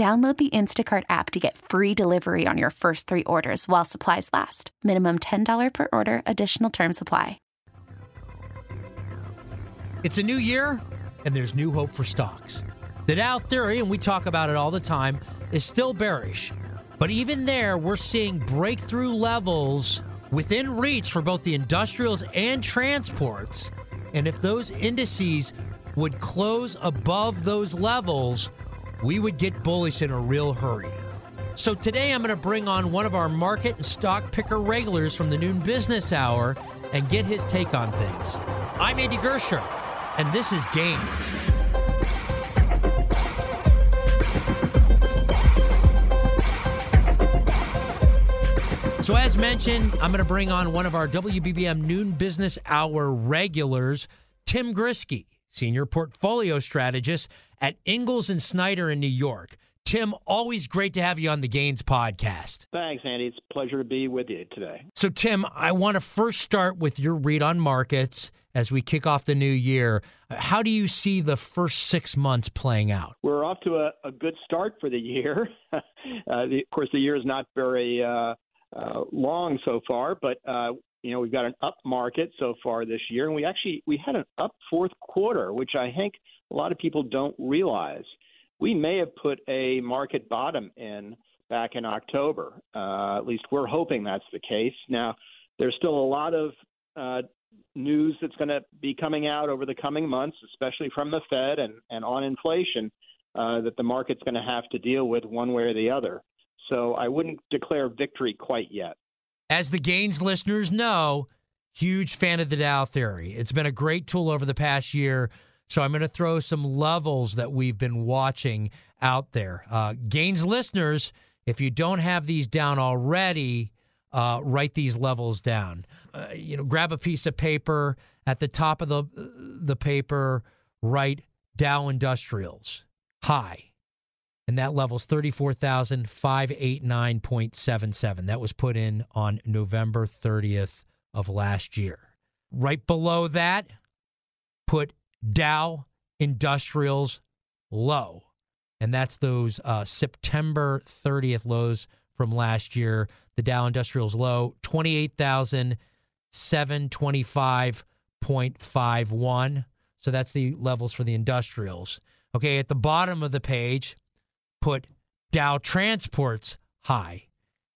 Download the Instacart app to get free delivery on your first three orders while supplies last. Minimum $10 per order, additional term supply. It's a new year, and there's new hope for stocks. The Dow theory, and we talk about it all the time, is still bearish. But even there, we're seeing breakthrough levels within reach for both the industrials and transports. And if those indices would close above those levels, we would get bullish in a real hurry. So today I'm going to bring on one of our market and stock picker regulars from the noon business hour and get his take on things. I'm Andy Gersher, and this is Gains. So, as mentioned, I'm going to bring on one of our WBBM noon business hour regulars, Tim Grisky, senior portfolio strategist at Ingalls and Snyder in New York. Tim, always great to have you on the Gains podcast. Thanks, Andy. It's a pleasure to be with you today. So, Tim, I want to first start with your read on markets as we kick off the new year. How do you see the first six months playing out? We're off to a, a good start for the year. uh, the, of course, the year is not very uh, uh, long so far, but uh, you know we've got an up market so far this year, and we actually we had an up fourth quarter, which I think a lot of people don't realize. We may have put a market bottom in back in October. Uh, at least we're hoping that's the case. Now, there's still a lot of uh, news that's going to be coming out over the coming months, especially from the Fed and, and on inflation, uh, that the market's going to have to deal with one way or the other. So I wouldn't declare victory quite yet. As the Gains listeners know, huge fan of the Dow theory. It's been a great tool over the past year so I'm going to throw some levels that we've been watching out there. Uh, Gains listeners, if you don't have these down already, uh, write these levels down. Uh, you know, grab a piece of paper at the top of the the paper. Write Dow Industrials high, and that level's thirty four thousand five eight nine point seven seven. That was put in on November thirtieth of last year. Right below that, put Dow Industrials low. And that's those uh, September 30th lows from last year. The Dow Industrials low, 28,725.51. So that's the levels for the industrials. Okay, at the bottom of the page, put Dow Transports high.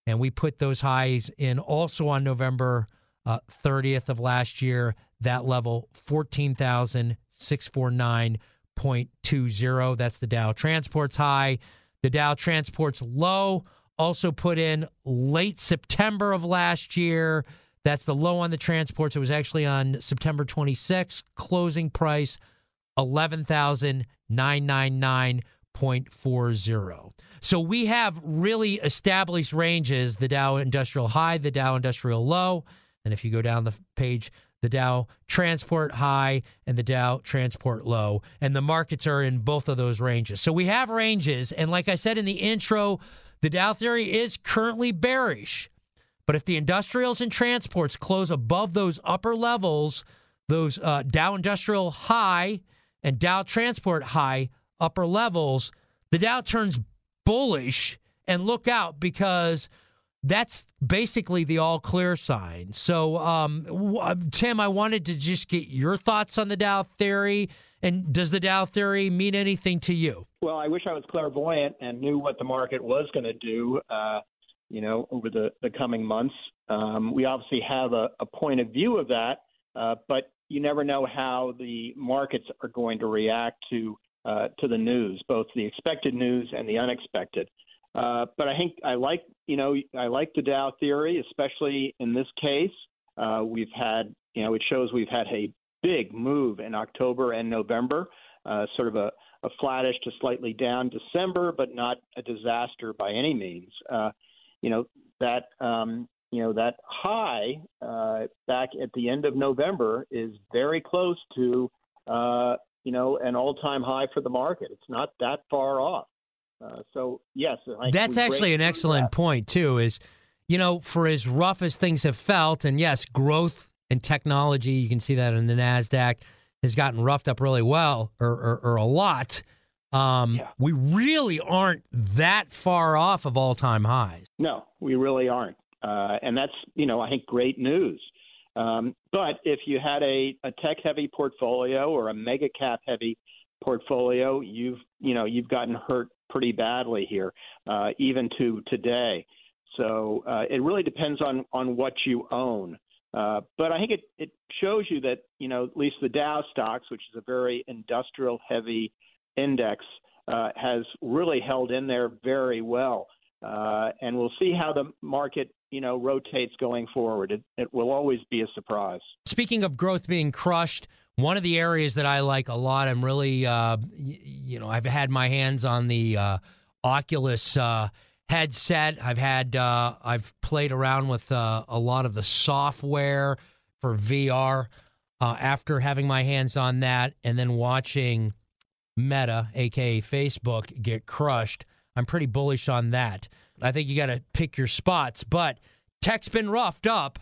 And we put those highs in also on November uh, 30th of last year. That level, 14,000. 649.20. That's the Dow Transports high. The Dow Transports low also put in late September of last year. That's the low on the transports. It was actually on September 26th. Closing price 11,999.40. So we have really established ranges the Dow Industrial High, the Dow Industrial Low. And if you go down the page, the Dow Transport High and the Dow Transport Low. And the markets are in both of those ranges. So we have ranges. And like I said in the intro, the Dow theory is currently bearish. But if the industrials and transports close above those upper levels, those uh, Dow Industrial High and Dow Transport High upper levels, the Dow turns bullish. And look out because that's basically the all clear sign. So, um, uh, Tim, I wanted to just get your thoughts on the Dow theory And does the Dow theory mean anything to you? Well, I wish I was clairvoyant and knew what the market was going to do. Uh, you know, over the, the coming months. Um, we obviously have a, a, point of view of that, uh, but you never know how the markets are going to react to uh, to the news, both the expected news and the unexpected. Uh, but I think I like, you know, I like the Dow theory, especially in this case. Uh, we've had, you know, it shows we've had a big move in October and November, uh, sort of a, a, flattish to slightly down December, but not a disaster by any means. Uh, you know that um, you know that high uh, back at the end of November is very close to uh, you know an all-time high for the market. It's not that far off. Uh, so yes, that's actually an excellent that. point too. Is you know for as rough as things have felt, and yes, growth and technology, you can see that in the Nasdaq has gotten roughed up really well or, or, or a lot. Um, yeah. We really aren't that far off of all time highs. No, we really aren't. Uh, and that's, you know, I think great news. Um, but if you had a, a tech heavy portfolio or a mega cap heavy portfolio, you've, you know, you've gotten hurt pretty badly here, uh, even to today. So uh, it really depends on, on what you own. Uh, but I think it, it shows you that, you know, at least the Dow stocks, which is a very industrial heavy index uh, has really held in there very well. Uh, and we'll see how the market, you know, rotates going forward. It, it will always be a surprise. Speaking of growth being crushed, one of the areas that I like a lot, I'm really, uh, you know, I've had my hands on the uh, Oculus uh, headset. I've had, uh, I've played around with uh, a lot of the software for VR. Uh, after having my hands on that, and then watching Meta, aka Facebook, get crushed. I'm pretty bullish on that. I think you got to pick your spots, but tech's been roughed up.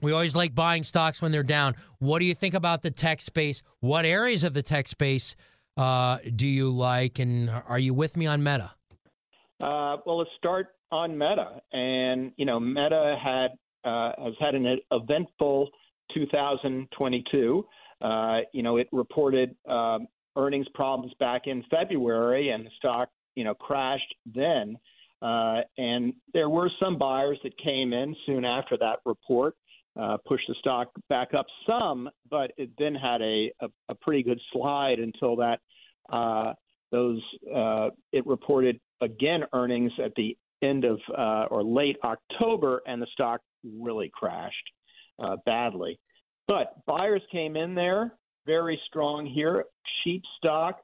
We always like buying stocks when they're down. What do you think about the tech space? What areas of the tech space uh, do you like, and are you with me on Meta? Uh, well, let's start on Meta, and you know, Meta had uh, has had an eventful 2022. Uh, you know, it reported um, earnings problems back in February, and the stock, you know, crashed then. Uh, and there were some buyers that came in soon after that report, uh, pushed the stock back up some, but it then had a, a, a pretty good slide until that uh, those uh, it reported again earnings at the end of uh, or late October, and the stock really crashed badly. But buyers came in there very strong here. Cheap stock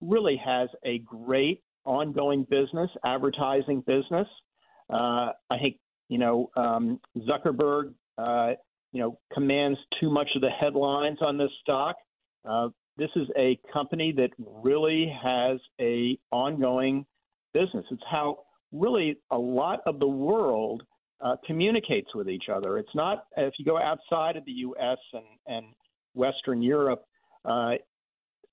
really has a great ongoing business, advertising business. Uh, I think you know um, Zuckerberg, uh, you know, commands too much of the headlines on this stock. Uh, this is a company that really has a ongoing business. It's how really a lot of the world uh, communicates with each other. It's not if you go outside of the U.S. and, and Western Europe, uh,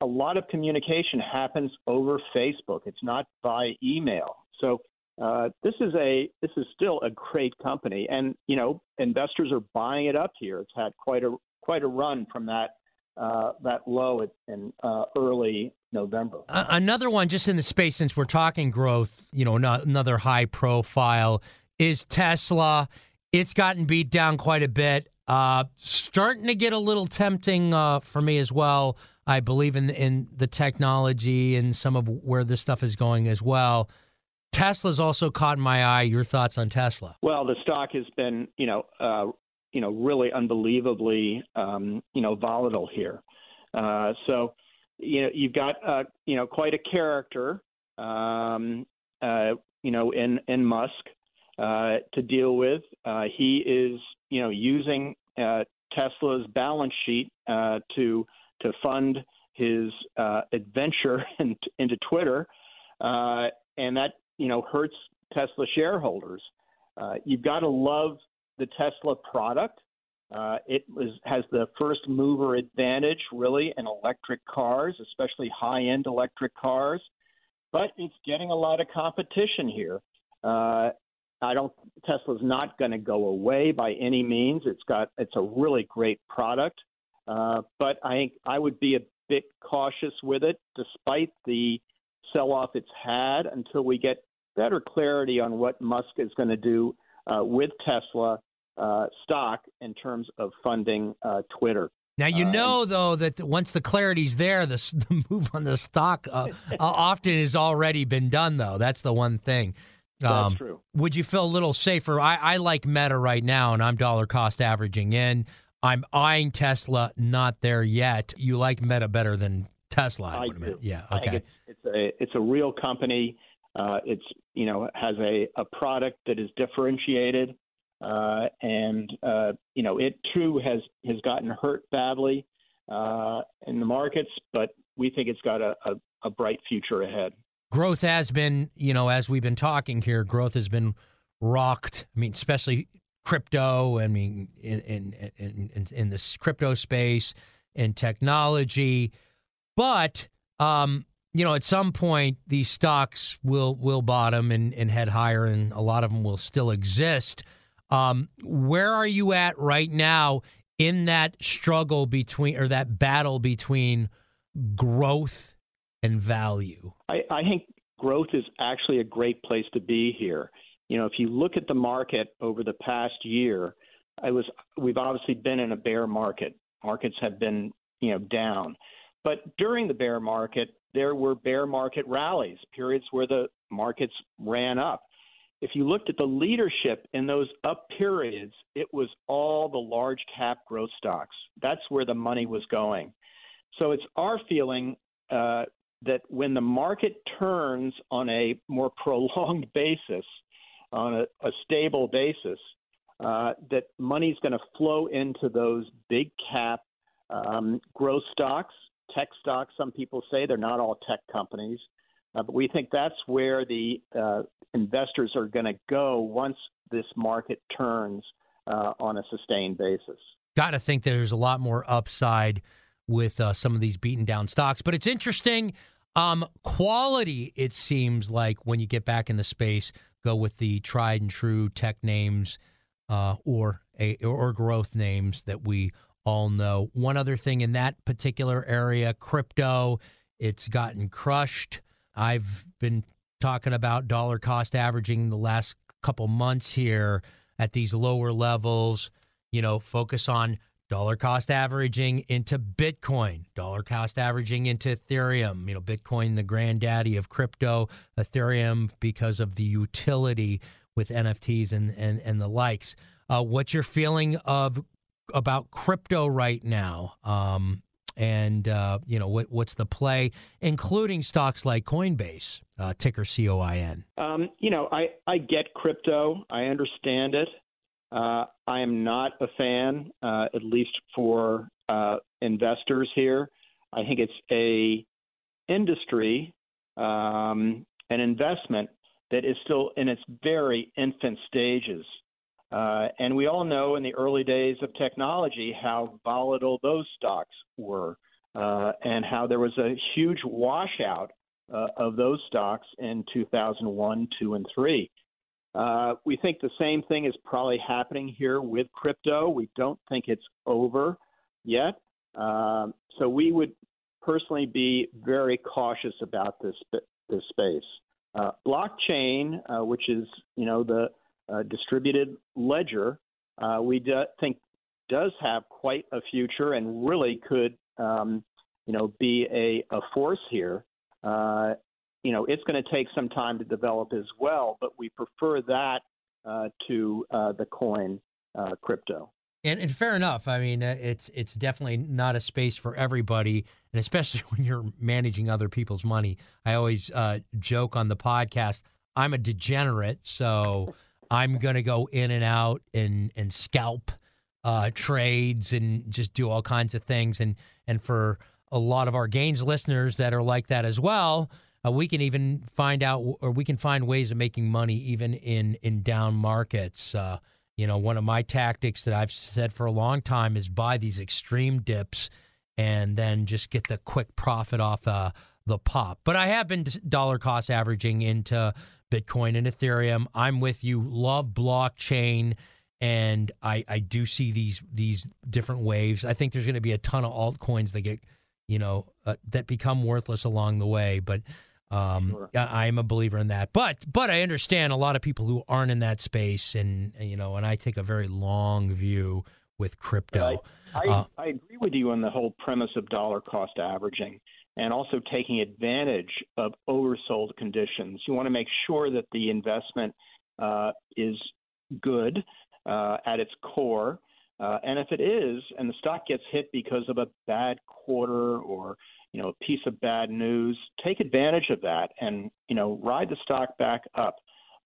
a lot of communication happens over Facebook. It's not by email. So uh, this is a this is still a great company, and you know investors are buying it up here. It's had quite a quite a run from that uh, that low in uh, early November. Another one, just in the space, since we're talking growth, you know, not, another high profile is Tesla. It's gotten beat down quite a bit. Uh, starting to get a little tempting uh, for me as well. I believe in in the technology and some of where this stuff is going as well. Tesla's also caught my eye. Your thoughts on Tesla? Well, the stock has been, you know, uh, you know, really unbelievably, um, you know, volatile here. Uh, so, you know, you've got, uh, you know, quite a character, um, uh, you know, in in Musk uh, to deal with. Uh, he is, you know, using Tesla's balance sheet to to fund his uh, adventure in, into Twitter, uh, and that you know hurts Tesla shareholders. Uh, you've got to love the Tesla product. Uh, it was, has the first mover advantage, really, in electric cars, especially high end electric cars. But it's getting a lot of competition here. Uh, I don't. Tesla's not going to go away by any means. It's got. It's a really great product, uh, but I think I would be a bit cautious with it, despite the sell-off it's had, until we get better clarity on what Musk is going to do uh, with Tesla uh, stock in terms of funding uh, Twitter. Now you uh, know though that once the clarity's there, the, the move on the stock often has already been done. Though that's the one thing. Um, That's true. Would you feel a little safer? I, I like Meta right now, and I'm dollar cost averaging in. I'm eyeing Tesla, not there yet. You like Meta better than Tesla? I, I do. Yeah. Okay. I it's, it's a it's a real company. Uh, it's you know has a, a product that is differentiated, uh, and uh, you know it too has has gotten hurt badly uh, in the markets, but we think it's got a, a, a bright future ahead growth has been, you know, as we've been talking here, growth has been rocked. I mean, especially crypto. I mean, in in in, in this crypto space and technology, but um, you know, at some point these stocks will will bottom and, and head higher, and a lot of them will still exist. Um, where are you at right now in that struggle between or that battle between growth and value? I, I think growth is actually a great place to be here. You know, if you look at the market over the past year, I was we've obviously been in a bear market. Markets have been, you know, down. But during the bear market, there were bear market rallies, periods where the markets ran up. If you looked at the leadership in those up periods, it was all the large cap growth stocks. That's where the money was going. So it's our feeling uh, that when the market turns on a more prolonged basis, on a, a stable basis, uh, that money's going to flow into those big cap um, growth stocks, tech stocks. Some people say they're not all tech companies, uh, but we think that's where the uh, investors are going to go once this market turns uh, on a sustained basis. Got to think there's a lot more upside with uh, some of these beaten down stocks. But it's interesting. Um, quality, it seems like when you get back in the space, go with the tried and true tech names uh, or a, or growth names that we all know. One other thing in that particular area, crypto, it's gotten crushed. I've been talking about dollar cost averaging the last couple months here at these lower levels. You know, focus on dollar cost averaging into Bitcoin, dollar cost averaging into Ethereum. You know, Bitcoin, the granddaddy of crypto, Ethereum, because of the utility with NFTs and and, and the likes. Uh, what's your feeling of about crypto right now? Um, and uh, you know what, what's the play, including stocks like Coinbase, uh, ticker COIN. Um, you know, I I get crypto. I understand it. Uh, I am not a fan, uh, at least for uh, investors here. I think it's a industry, um, an investment that is still in its very infant stages. Uh, and we all know in the early days of technology how volatile those stocks were, uh, and how there was a huge washout uh, of those stocks in 2001, 2, and 3. Uh, we think the same thing is probably happening here with crypto. We don't think it's over yet. Um, so we would personally be very cautious about this this space. Uh, blockchain, uh, which is you know the uh, distributed ledger, uh, we do think does have quite a future and really could um, you know be a, a force here. You know, it's going to take some time to develop as well, but we prefer that uh, to uh, the coin uh, crypto. And, and, fair enough. I mean, uh, it's it's definitely not a space for everybody, and especially when you're managing other people's money. I always uh, joke on the podcast. I'm a degenerate, so I'm going to go in and out and and scalp uh, trades and just do all kinds of things. And and for a lot of our gains listeners that are like that as well, uh, we can even find out, or we can find ways of making money even in in down markets. Uh, you know, one of my tactics that I've said for a long time is buy these extreme dips and then just get the quick profit off uh, the pop. But I have been dollar cost averaging into Bitcoin and Ethereum. I'm with you. Love blockchain, and I I do see these these different waves. I think there's going to be a ton of altcoins that get you know, uh, that become worthless along the way. But um, sure. I, am a believer in that. But but I understand a lot of people who aren't in that space, and you know, and I take a very long view with crypto. I, I, uh, I agree with you on the whole premise of dollar cost averaging and also taking advantage of oversold conditions. You want to make sure that the investment uh, is good uh, at its core. Uh, and if it is, and the stock gets hit because of a bad quarter or you know a piece of bad news, take advantage of that and you know ride the stock back up.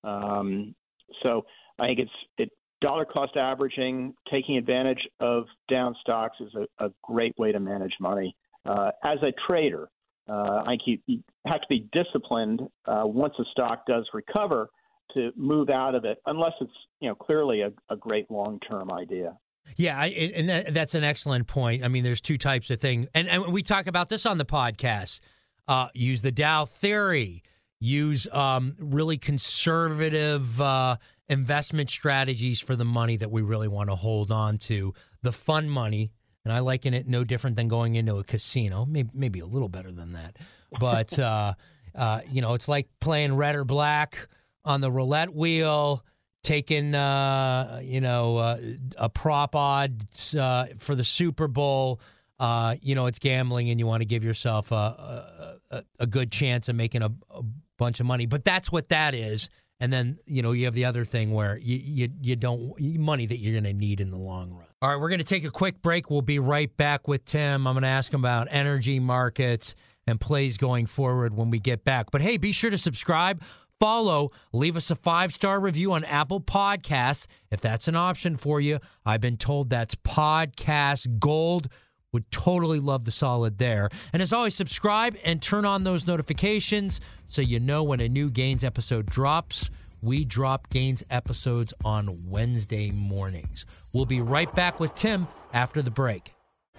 Um, so I think it's it dollar cost averaging, taking advantage of down stocks is a, a great way to manage money. Uh, as a trader, uh, I think you, have to be disciplined uh, once a stock does recover to move out of it, unless it's you know clearly a, a great long term idea. Yeah, I, and that, that's an excellent point. I mean, there's two types of thing, and and we talk about this on the podcast. Uh, use the Dow theory. Use um, really conservative uh, investment strategies for the money that we really want to hold on to. The fun money, and I liken it no different than going into a casino. Maybe maybe a little better than that, but uh, uh, you know, it's like playing red or black on the roulette wheel taking uh, you know uh, a prop odd uh, for the Super Bowl. Uh, you know it's gambling, and you want to give yourself a, a, a good chance of making a, a, bunch of money. But that's what that is. And then you know you have the other thing where you you, you don't money that you're going to need in the long run. All right, we're going to take a quick break. We'll be right back with Tim. I'm going to ask him about energy markets and plays going forward when we get back. But hey, be sure to subscribe follow, leave us a five star review on Apple Podcasts. If that's an option for you, I've been told that's podcast gold. Would totally love the solid there. And as always, subscribe and turn on those notifications so you know when a new Gains episode drops. We drop Gains episodes on Wednesday mornings. We'll be right back with Tim after the break.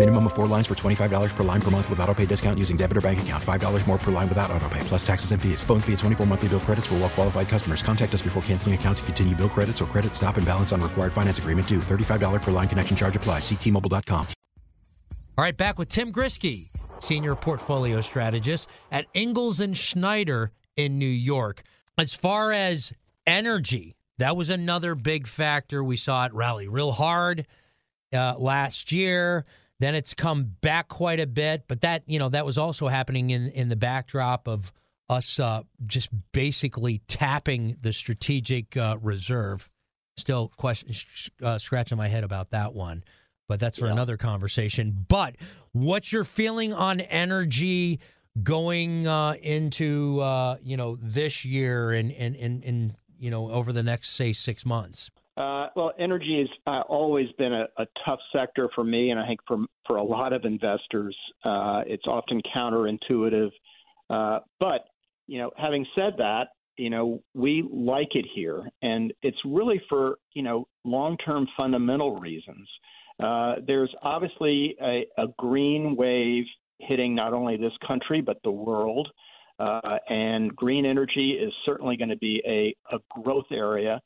Minimum of four lines for $25 per line per month with auto pay discount using debit or bank account. $5 more per line without auto pay, plus taxes and fees. Phone fee at 24 monthly bill credits for well qualified customers. Contact us before canceling account to continue bill credits or credit stop and balance on required finance agreement due. $35 per line connection charge applies. Ctmobile.com. All right, back with Tim Grisky, senior portfolio strategist at Ingalls and Snyder in New York. As far as energy, that was another big factor. We saw it rally real hard uh, last year. Then it's come back quite a bit, but that you know that was also happening in in the backdrop of us uh, just basically tapping the strategic uh, reserve. Still, question uh, scratching my head about that one but that's for yeah. another conversation. But what's your feeling on energy going uh, into uh, you know this year and and, and and you know over the next say six months? Uh, well, energy has uh, always been a, a, tough sector for me, and I think for for a lot of investors, uh, it's often counterintuitive. Uh, but you know, having said that, you know, we like it here, and it's really for you know long-term fundamental reasons. Uh, there's obviously a, a, green wave hitting not only this country but the world, uh, and green energy is certainly going to be a, a, growth area,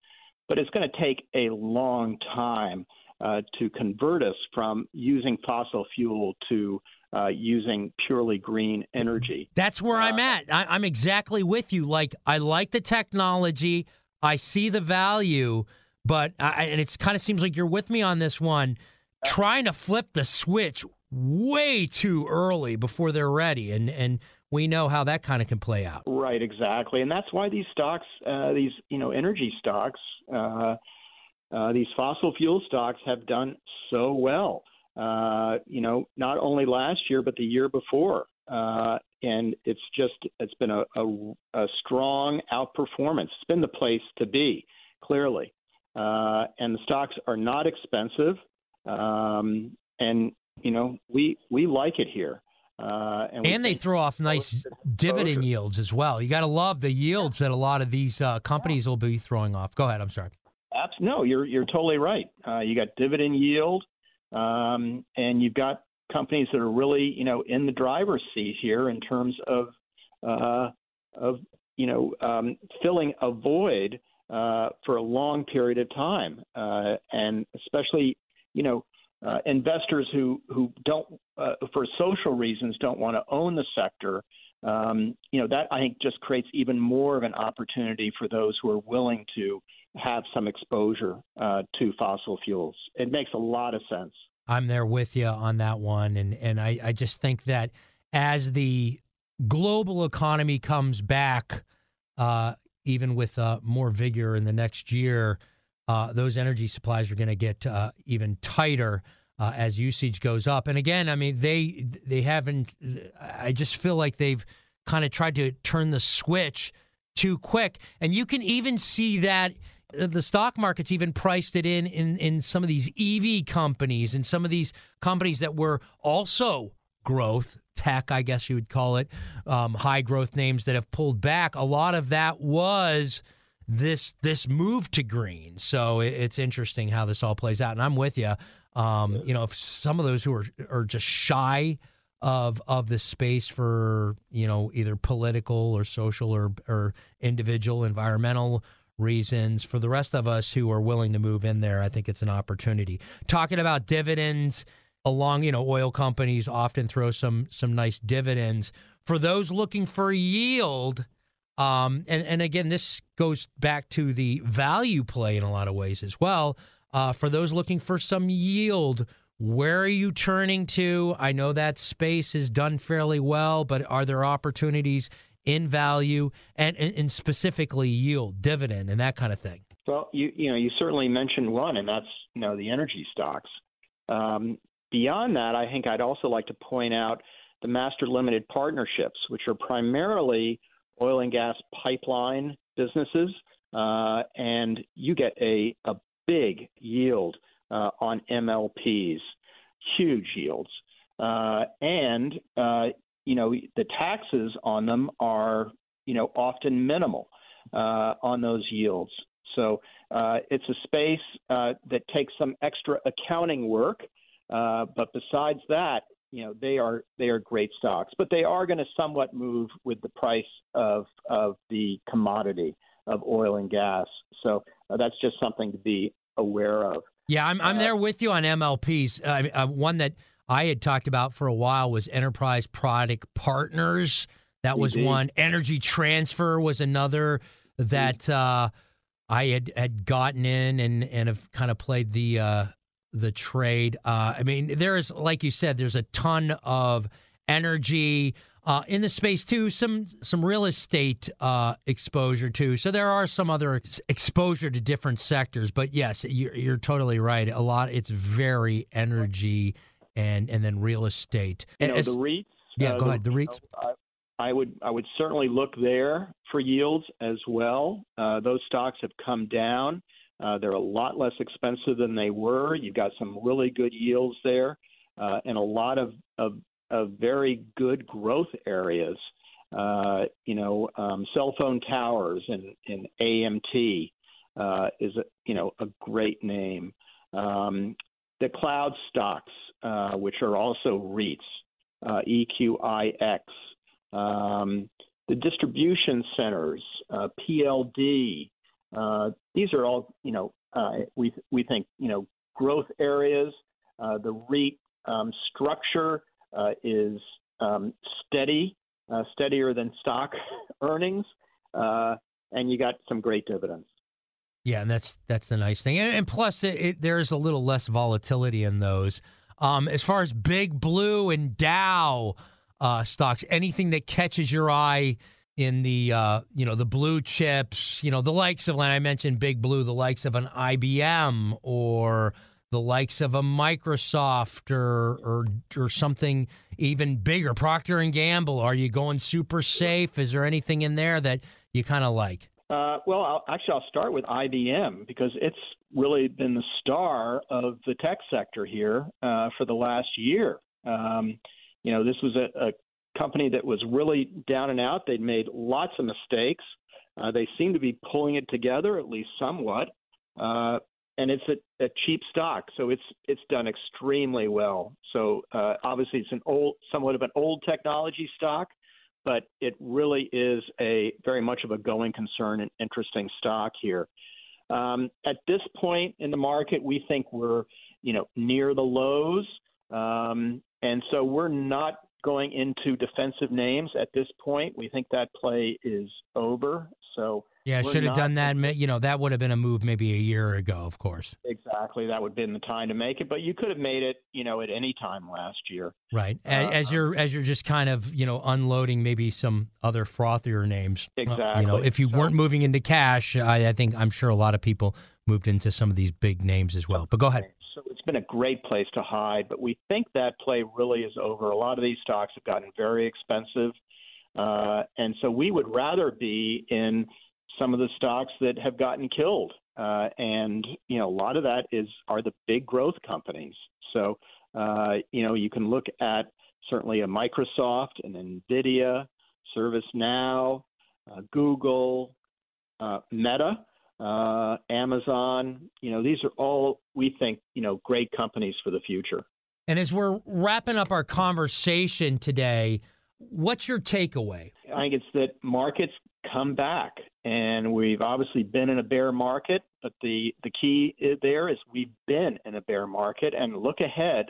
but it's going to take a long time uh, to convert us from using fossil fuel to uh, using purely green energy. That's where I'm uh, at. I, I'm exactly with you. Like I like the technology, I see the value, but I, and it kind of seems like you're with me on this one trying to flip the switch way too early before they're ready, and and we know how that kind of can play out. Right, exactly, and that's why these stocks, uh, these you know energy stocks, uh, uh, these fossil fuel stocks have done so well. Uh, you know, not only last year but the year before, uh, and it's just it's been a, a, a strong outperformance. It's been the place to be, clearly. Uh, and the stocks are not expensive. Um, and you know, we we like it here. Uh, and, and they throw off nice dividend yields as well. You got to love the yields that a lot of these uh, companies will be throwing off. Go ahead. I'm sorry. no, you're you're totally right. Uh, you got dividend yield, um, and you've got companies that are really, you know, in the driver's seat here in terms of uh, of you know um, filling a void uh, for a long period of time, uh, and especially you know uh, investors who who don't uh, for social reasons don't want to own the sector. Um, you know that I think just creates even more of an opportunity for those who are willing to have some exposure uh, to fossil fuels. It makes a lot of sense. I'm there with you on that one, and and I, I just think that as the global economy comes back, uh, even with uh, more vigor in the next year, uh, those energy supplies are going to get uh, even tighter uh, as usage goes up. And again, I mean, they they haven't. I just feel like they've kind of tried to turn the switch too quick, and you can even see that uh, the stock market's even priced it in in in some of these EV companies and some of these companies that were also growth tech, I guess you would call it, um, high growth names that have pulled back. A lot of that was this this move to green. So it, it's interesting how this all plays out. And I'm with you. Um, you know, if some of those who are are just shy of of the space for you know either political or social or or individual environmental reasons for the rest of us who are willing to move in there i think it's an opportunity talking about dividends along, you know, oil companies often throw some some nice dividends for those looking for yield. Um, and and again, this goes back to the value play in a lot of ways as well. Uh, for those looking for some yield, where are you turning to? I know that space is done fairly well, but are there opportunities in value and, and, specifically yield, dividend, and that kind of thing? Well, you you know you certainly mentioned one, and that's you know the energy stocks. Um, Beyond that, I think I'd also like to point out the master limited partnerships, which are primarily oil and gas pipeline businesses, uh, and you get a, a big yield uh, on MLPs, huge yields. Uh, and, uh, you know, the taxes on them are, you know, often minimal uh, on those yields. So uh, it's a space that takes some extra accounting work but besides that, you know, they are they are great stocks, but they are going to somewhat move with the price of of the commodity of oil and gas. So uh, that's just something to be aware of. Yeah, I'm I'm uh, there with you on MLPs. Uh, one that I had talked about for a while was Enterprise Product Partners. That was indeed. one. Energy Transfer was another that uh, I had had gotten in and and have kind of played the uh, the trade. Uh, I mean, there's like you said, there's a ton of energy uh, in the space too. Some some real estate uh, exposure too. So there are some other ex- exposure to different sectors. But yes, you're, you're totally right. A lot. It's very energy and and then real estate. You know, the REITs. Yeah, uh, go ahead. The REITs. I would I would certainly look there for yields as well. Uh, those stocks have come down. Uh, they're a lot less expensive than they were. You've got some really good yields there, uh, and a lot of, of, of very good growth areas. Uh, you know, um, cell phone towers and, and AMT uh, is a, you know a great name. Um, the cloud stocks, uh, which are also REITs, EQIX. Um, the distribution centers, PLD, uh, these are all, you know, uh, we we think, you know, growth areas. Uh, the REIT um, structure uh, is um, steady, uh, steadier than stock earnings, and you got some great dividends. Yeah, and that's that's the nice thing, and, and plus it, it, there's a little less volatility in those. Um, as far as Big Blue and Dow stocks, anything that catches your eye in the uh, you know the blue chips, you know the likes of, when I mentioned Big Blue, the likes of an IBM or the likes of a Microsoft or or or something even bigger, Procter and Gamble. Are you going super safe? Is there anything in there that you kind of like? Uh, well, I'll, actually, I'll start with IBM because it's really been the star of the tech sector here uh, for the last year. Um, you know, this was a, a company that was really down and out. They'd made lots of mistakes. Uh, they seem to be pulling it together, at least somewhat. Uh, and it's a, a, cheap stock, so it's it's done extremely well. So uh, obviously, it's an old, somewhat of an old technology stock, but it really is a very much of a going concern and interesting stock here. Um, at this point in the market, we think we're you know near the lows, um, and so we're not going into defensive names at this point. We think that play is over. So yeah, should have done that. You know, that would have been a move maybe a year ago, of course. Exactly, that would have been the time to make it. But you could have made it, you know, at any time last year. Right, as, uh, as you're as you're just kind of you know unloading maybe some other frothier names. Exactly. Uh, you know, if you so, weren't moving into cash, I, I think I'm sure a lot of people moved into some of these big names as well. But go ahead. So it's been a great place to hide, but we think that play really is over. A lot of these stocks have gotten very expensive. Uh, and so we would rather be in some of the stocks that have gotten killed. Uh, and, you know, a lot of that is are the big growth companies. So, uh, you know, you can look at certainly a Microsoft and NVIDIA, ServiceNow, uh, Google, uh, Meta, uh, Amazon. You know, these are all, we think, you know, great companies for the future. And as we're wrapping up our conversation today, what's your takeaway? I think it's that markets come back. And we've obviously been in a bear market, but the, the key there is we've been in a bear market and look ahead,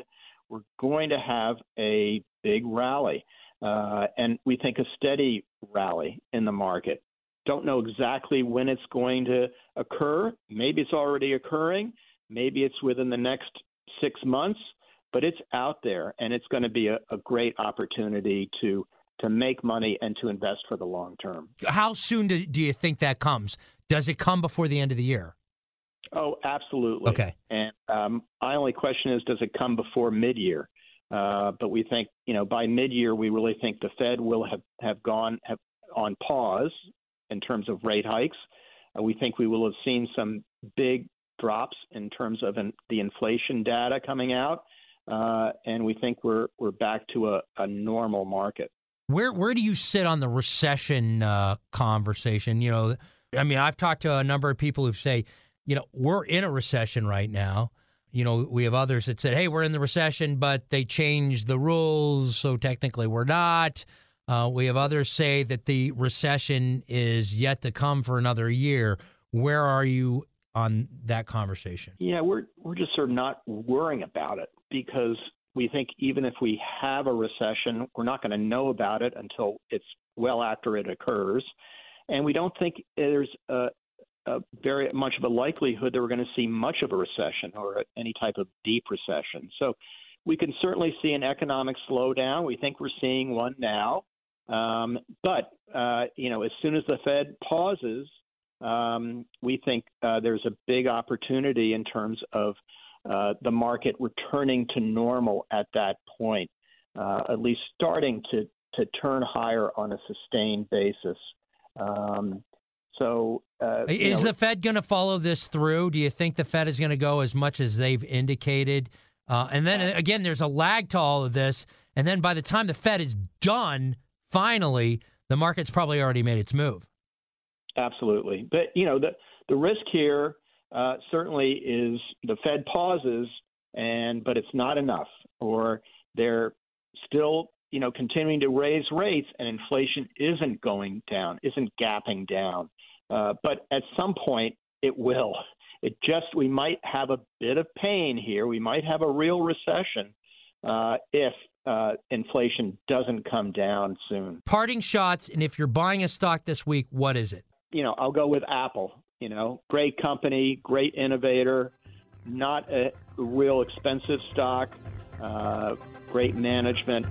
we're going to have a big rally. Uh, and we think a steady rally in the market. Don't know exactly when it's going to occur. Maybe it's already occurring. Maybe it's within the next six months, but it's out there and it's going to be a, a great opportunity to to make money and to invest for the long term. How soon do, do you think that comes? Does it come before the end of the year? Oh, absolutely. Okay. And um, my only question is, does it come before mid-year? Uh, but we think, you know, by mid-year, we really think the Fed will have have gone have, on pause in terms of rate hikes. Uh, we think we will have seen some big drops in terms of an, the inflation data coming out, uh, and we think we're we're back to a, a normal market. Where where do you sit on the recession uh, conversation? You know, I mean, I've talked to a number of people who say, you know, we're in a recession right now. You know, we have others that said, hey, we're in the recession, but they changed the rules, so technically we're not. Uh, we have others say that the recession is yet to come for another year. Where are you on that conversation? Yeah, we're we're just sort of not worrying about it because we think even if we have a recession, we're not going to know about it until it's well after it occurs. And we don't think there's a, a very much of a likelihood that we're going to see much of a recession or any type of deep recession. So we can certainly see an economic slowdown. We think we're seeing one now. Um, but, uh, you know, as soon as the Fed pauses, um, we think uh, there's a big opportunity in terms of uh, the market returning to normal at that point, uh, at least starting to, to turn higher on a sustained basis. Um, so, uh, is know, the Fed going to follow this through? Do you think the Fed is going to go as much as they've indicated? Uh, and then again, there's a lag to all of this. And then by the time the Fed is done, finally, the market's probably already made its move. Absolutely, but you know the the risk here uh, certainly is the Fed pauses, and but it's not enough, or they're still you know continuing to raise rates, and inflation isn't going down, isn't gapping down. Uh, but at some point, it will. It just we might have a bit of pain here. We might have a real recession uh, if uh, inflation doesn't come down soon. Parting shots, and if you're buying a stock this week, what is it? You know, I'll go with Apple. You know, great company, great innovator, not a real expensive stock, uh, great management.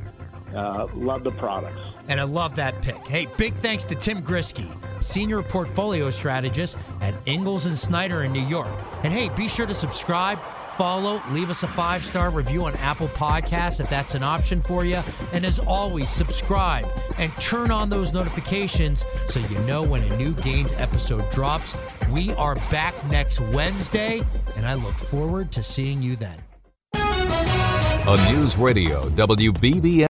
Uh, love the products. And I love that pick. Hey, big thanks to Tim Grisky, Senior Portfolio Strategist at Ingalls and Snyder in New York. And hey, be sure to subscribe follow, leave us a five star review on Apple Podcasts if that's an option for you. And as always, subscribe and turn on those notifications so you know when a new Gains episode drops. We are back next Wednesday, and I look forward to seeing you then. A News Radio WBBM.